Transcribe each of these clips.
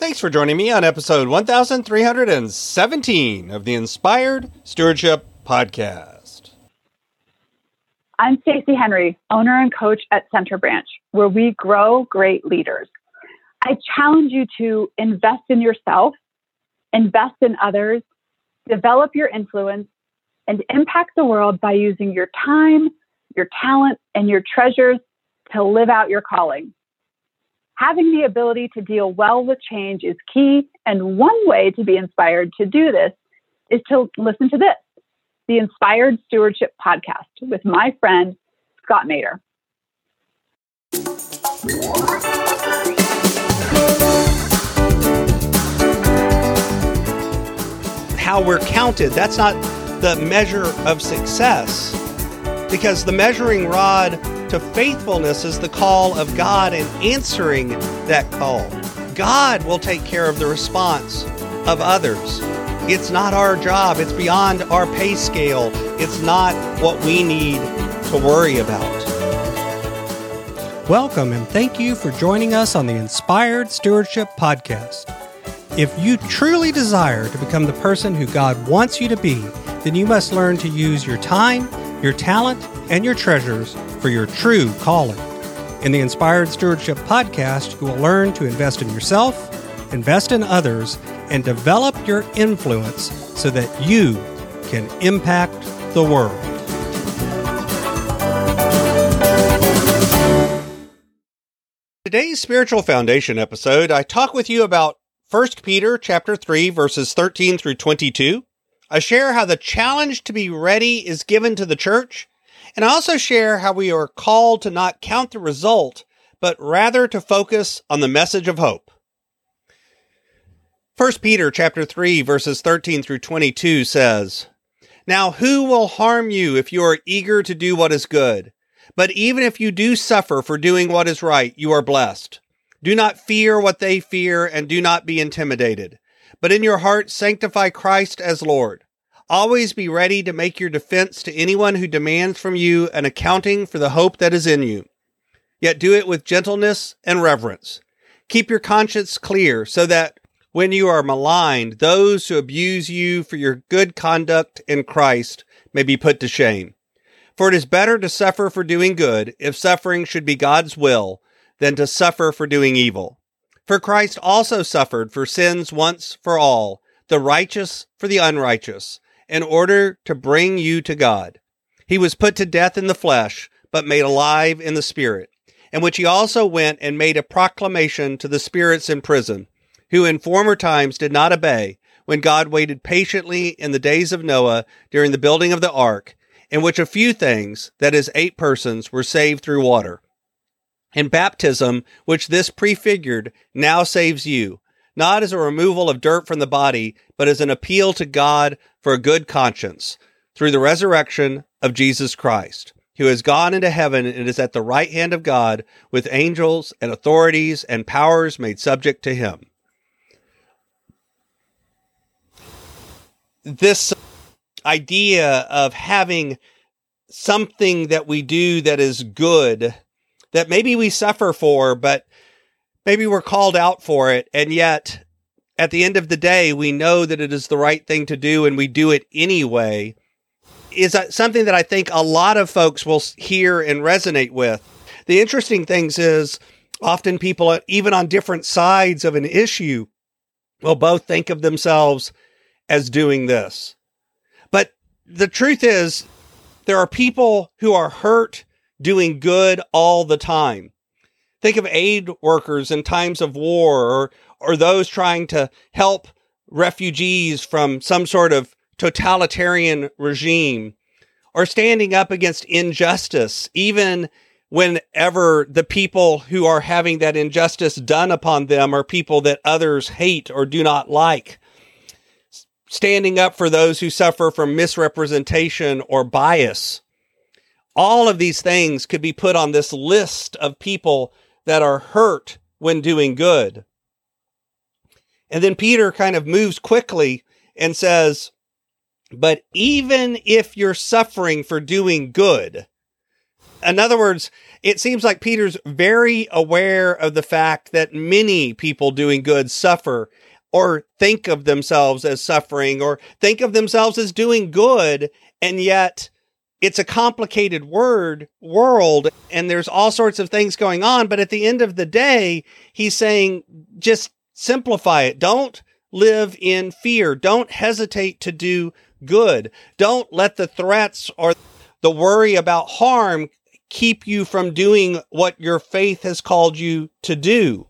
Thanks for joining me on episode 1317 of the Inspired Stewardship Podcast. I'm Stacey Henry, owner and coach at Center Branch, where we grow great leaders. I challenge you to invest in yourself, invest in others, develop your influence, and impact the world by using your time, your talent, and your treasures to live out your calling. Having the ability to deal well with change is key, and one way to be inspired to do this is to listen to this the Inspired Stewardship Podcast with my friend, Scott Maderer. How we're counted, that's not the measure of success because the measuring rod to faithfulness is the call of God and answering that call. God will take care of the response of others. It's not our job, it's beyond our pay scale. It's not what we need to worry about. Welcome and thank you for joining us on the Inspired Stewardship Podcast. If you truly desire to become the person who God wants you to be, then you must learn to use your time, your talent, and your treasures for your true calling. In the Inspired Stewardship Podcast, you will learn to invest in yourself, invest in others, and develop your influence so that you can impact the world. Today's spiritual foundation episode, I talk with you about 1 Peter chapter 3 verses 13 through 22. I share how the challenge to be ready is given to the church and I also share how we are called to not count the result, but rather to focus on the message of hope. 1 Peter chapter 3 verses 13 through 22 says, Now who will harm you if you are eager to do what is good? But even if you do suffer for doing what is right, you are blessed. Do not fear what they fear and do not be intimidated. But in your heart sanctify Christ as Lord. Always be ready to make your defense to anyone who demands from you an accounting for the hope that is in you. Yet do it with gentleness and reverence. Keep your conscience clear so that when you are maligned, those who abuse you for your good conduct in Christ may be put to shame. For it is better to suffer for doing good, if suffering should be God's will, than to suffer for doing evil. For Christ also suffered for sins once for all, the righteous for the unrighteous in order to bring you to God. He was put to death in the flesh, but made alive in the spirit, in which he also went and made a proclamation to the spirits in prison, who in former times did not obey, when God waited patiently in the days of Noah during the building of the ark, in which a few things, that is, eight persons, were saved through water. And baptism, which this prefigured, now saves you not as a removal of dirt from the body, but as an appeal to God for a good conscience through the resurrection of Jesus Christ, who has gone into heaven and is at the right hand of God with angels and authorities and powers made subject to him. This idea of having something that we do that is good that maybe we suffer for, but maybe we're called out for it and yet at the end of the day we know that it is the right thing to do and we do it anyway is something that I think a lot of folks will hear and resonate with. The interesting things is often people even on different sides of an issue will both think of themselves as doing this. But the truth is there are people who are hurt doing good all the time. Think of aid workers in times of war or, or those trying to help refugees from some sort of totalitarian regime or standing up against injustice, even whenever the people who are having that injustice done upon them are people that others hate or do not like. Standing up for those who suffer from misrepresentation or bias. All of these things could be put on this list of people that are hurt when doing good. And then Peter kind of moves quickly and says, But even if you're suffering for doing good, In other words, it seems like Peter's very aware of the fact that many people doing good suffer or think of themselves as suffering or think of themselves as doing good. And yet it's a complicated word world and there's all sorts of things going on. But at the end of the day, he's saying just simplify it. Don't live in fear. Don't hesitate to do good. Don't let the threats or the worry about harm keep you from doing what your faith has called you to do.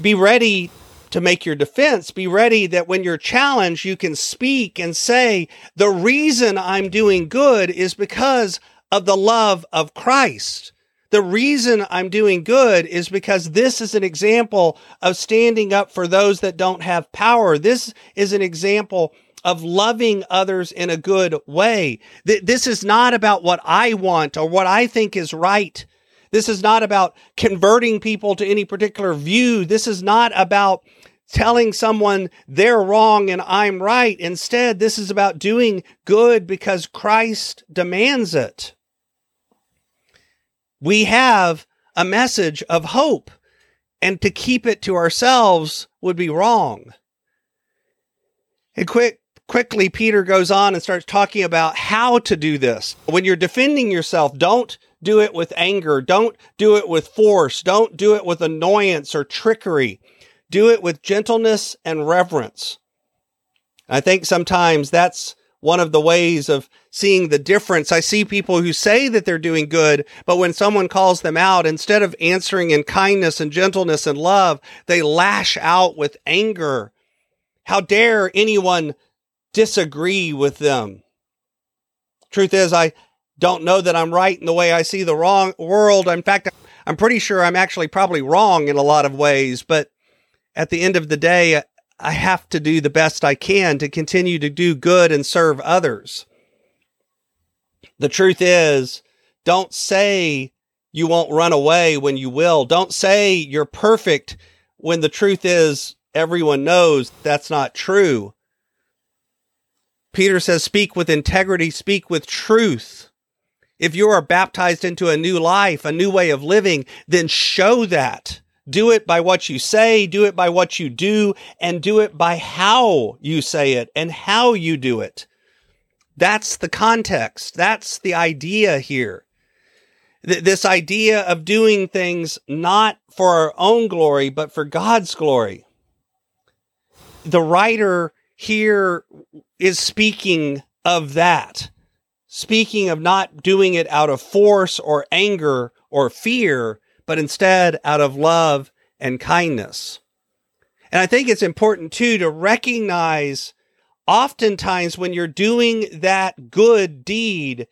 Be ready to make your defense. Be ready that when you're challenged, you can speak and say, the reason I'm doing good is because of the love of Christ. The reason I'm doing good is because this is an example of standing up for those that don't have power. This is an example of loving others in a good way. This is not about what I want or what I think is right. This is not about converting people to any particular view. This is not about telling someone they're wrong and I'm right. Instead, this is about doing good because Christ demands it. We have a message of hope, and to keep it to ourselves would be wrong. And quick, quickly, Peter goes on and starts talking about how to do this. When you're defending yourself, don't do it with anger. Don't do it with force. Don't do it with annoyance or trickery. Do it with gentleness and reverence. I think sometimes that's one of the ways of seeing the difference. I see people who say that they're doing good, but when someone calls them out, instead of answering in kindness and gentleness and love, they lash out with anger. How dare anyone disagree with them. Truth is, I don't know that I'm right in the way I see the wrong world. In fact, I'm pretty sure I'm actually probably wrong in a lot of ways, but at the end of the day, I have to do the best I can to continue to do good and serve others. The truth is, don't say you won't run away when you will. Don't say you're perfect when the truth is everyone knows that's not true. Peter says, speak with integrity, speak with truth. If you are baptized into a new life, a new way of living, then show that. Do it by what you say, do it by what you do, and do it by how you say it and how you do it. That's the context. That's the idea here. Th- this idea of doing things not for our own glory, but for God's glory. The writer here is speaking of that, speaking of not doing it out of force or anger or fear, but instead out of love and kindness. And I think it's important too to recognize oftentimes when you're doing that good deed,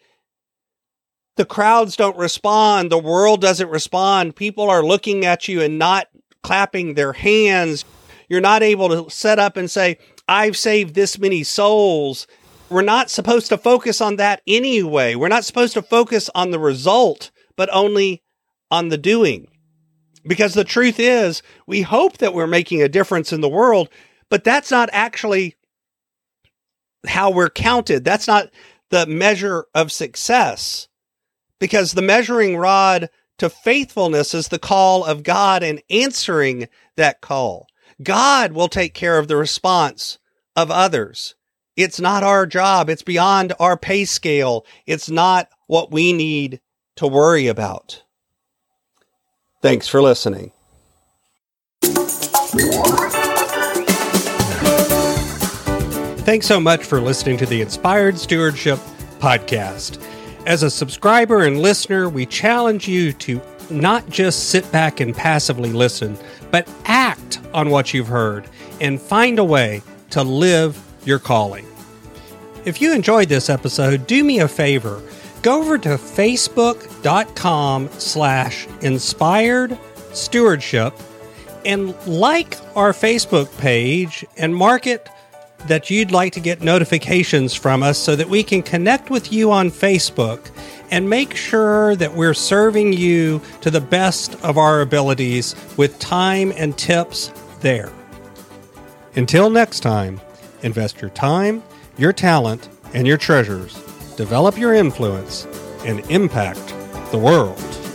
the crowds don't respond, the world doesn't respond, people are looking at you and not clapping their hands. You're not able to set up and say, I've saved this many souls. We're not supposed to focus on that anyway. We're not supposed to focus on the result, but only on the doing. Because the truth is, we hope that we're making a difference in the world, but that's not actually how we're counted. That's not the measure of success. Because the measuring rod to faithfulness is the call of God and answering that call. God will take care of the response of others. It's not our job. It's beyond our pay scale. It's not what we need to worry about. Thanks for listening. Thanks so much for listening to the Inspired Stewardship Podcast. As a subscriber and listener, we challenge you to not just sit back and passively listen, but act on what you've heard and find a way to live your calling. If you enjoyed this episode, do me a favor. Go over to facebook.com slash inspired stewardship and like our Facebook page and mark it that you'd like to get notifications from us so that we can connect with you on Facebook and make sure that we're serving you to the best of our abilities with time and tips there. Until next time, invest your time, your talent, and your treasures, develop your influence, and impact the world.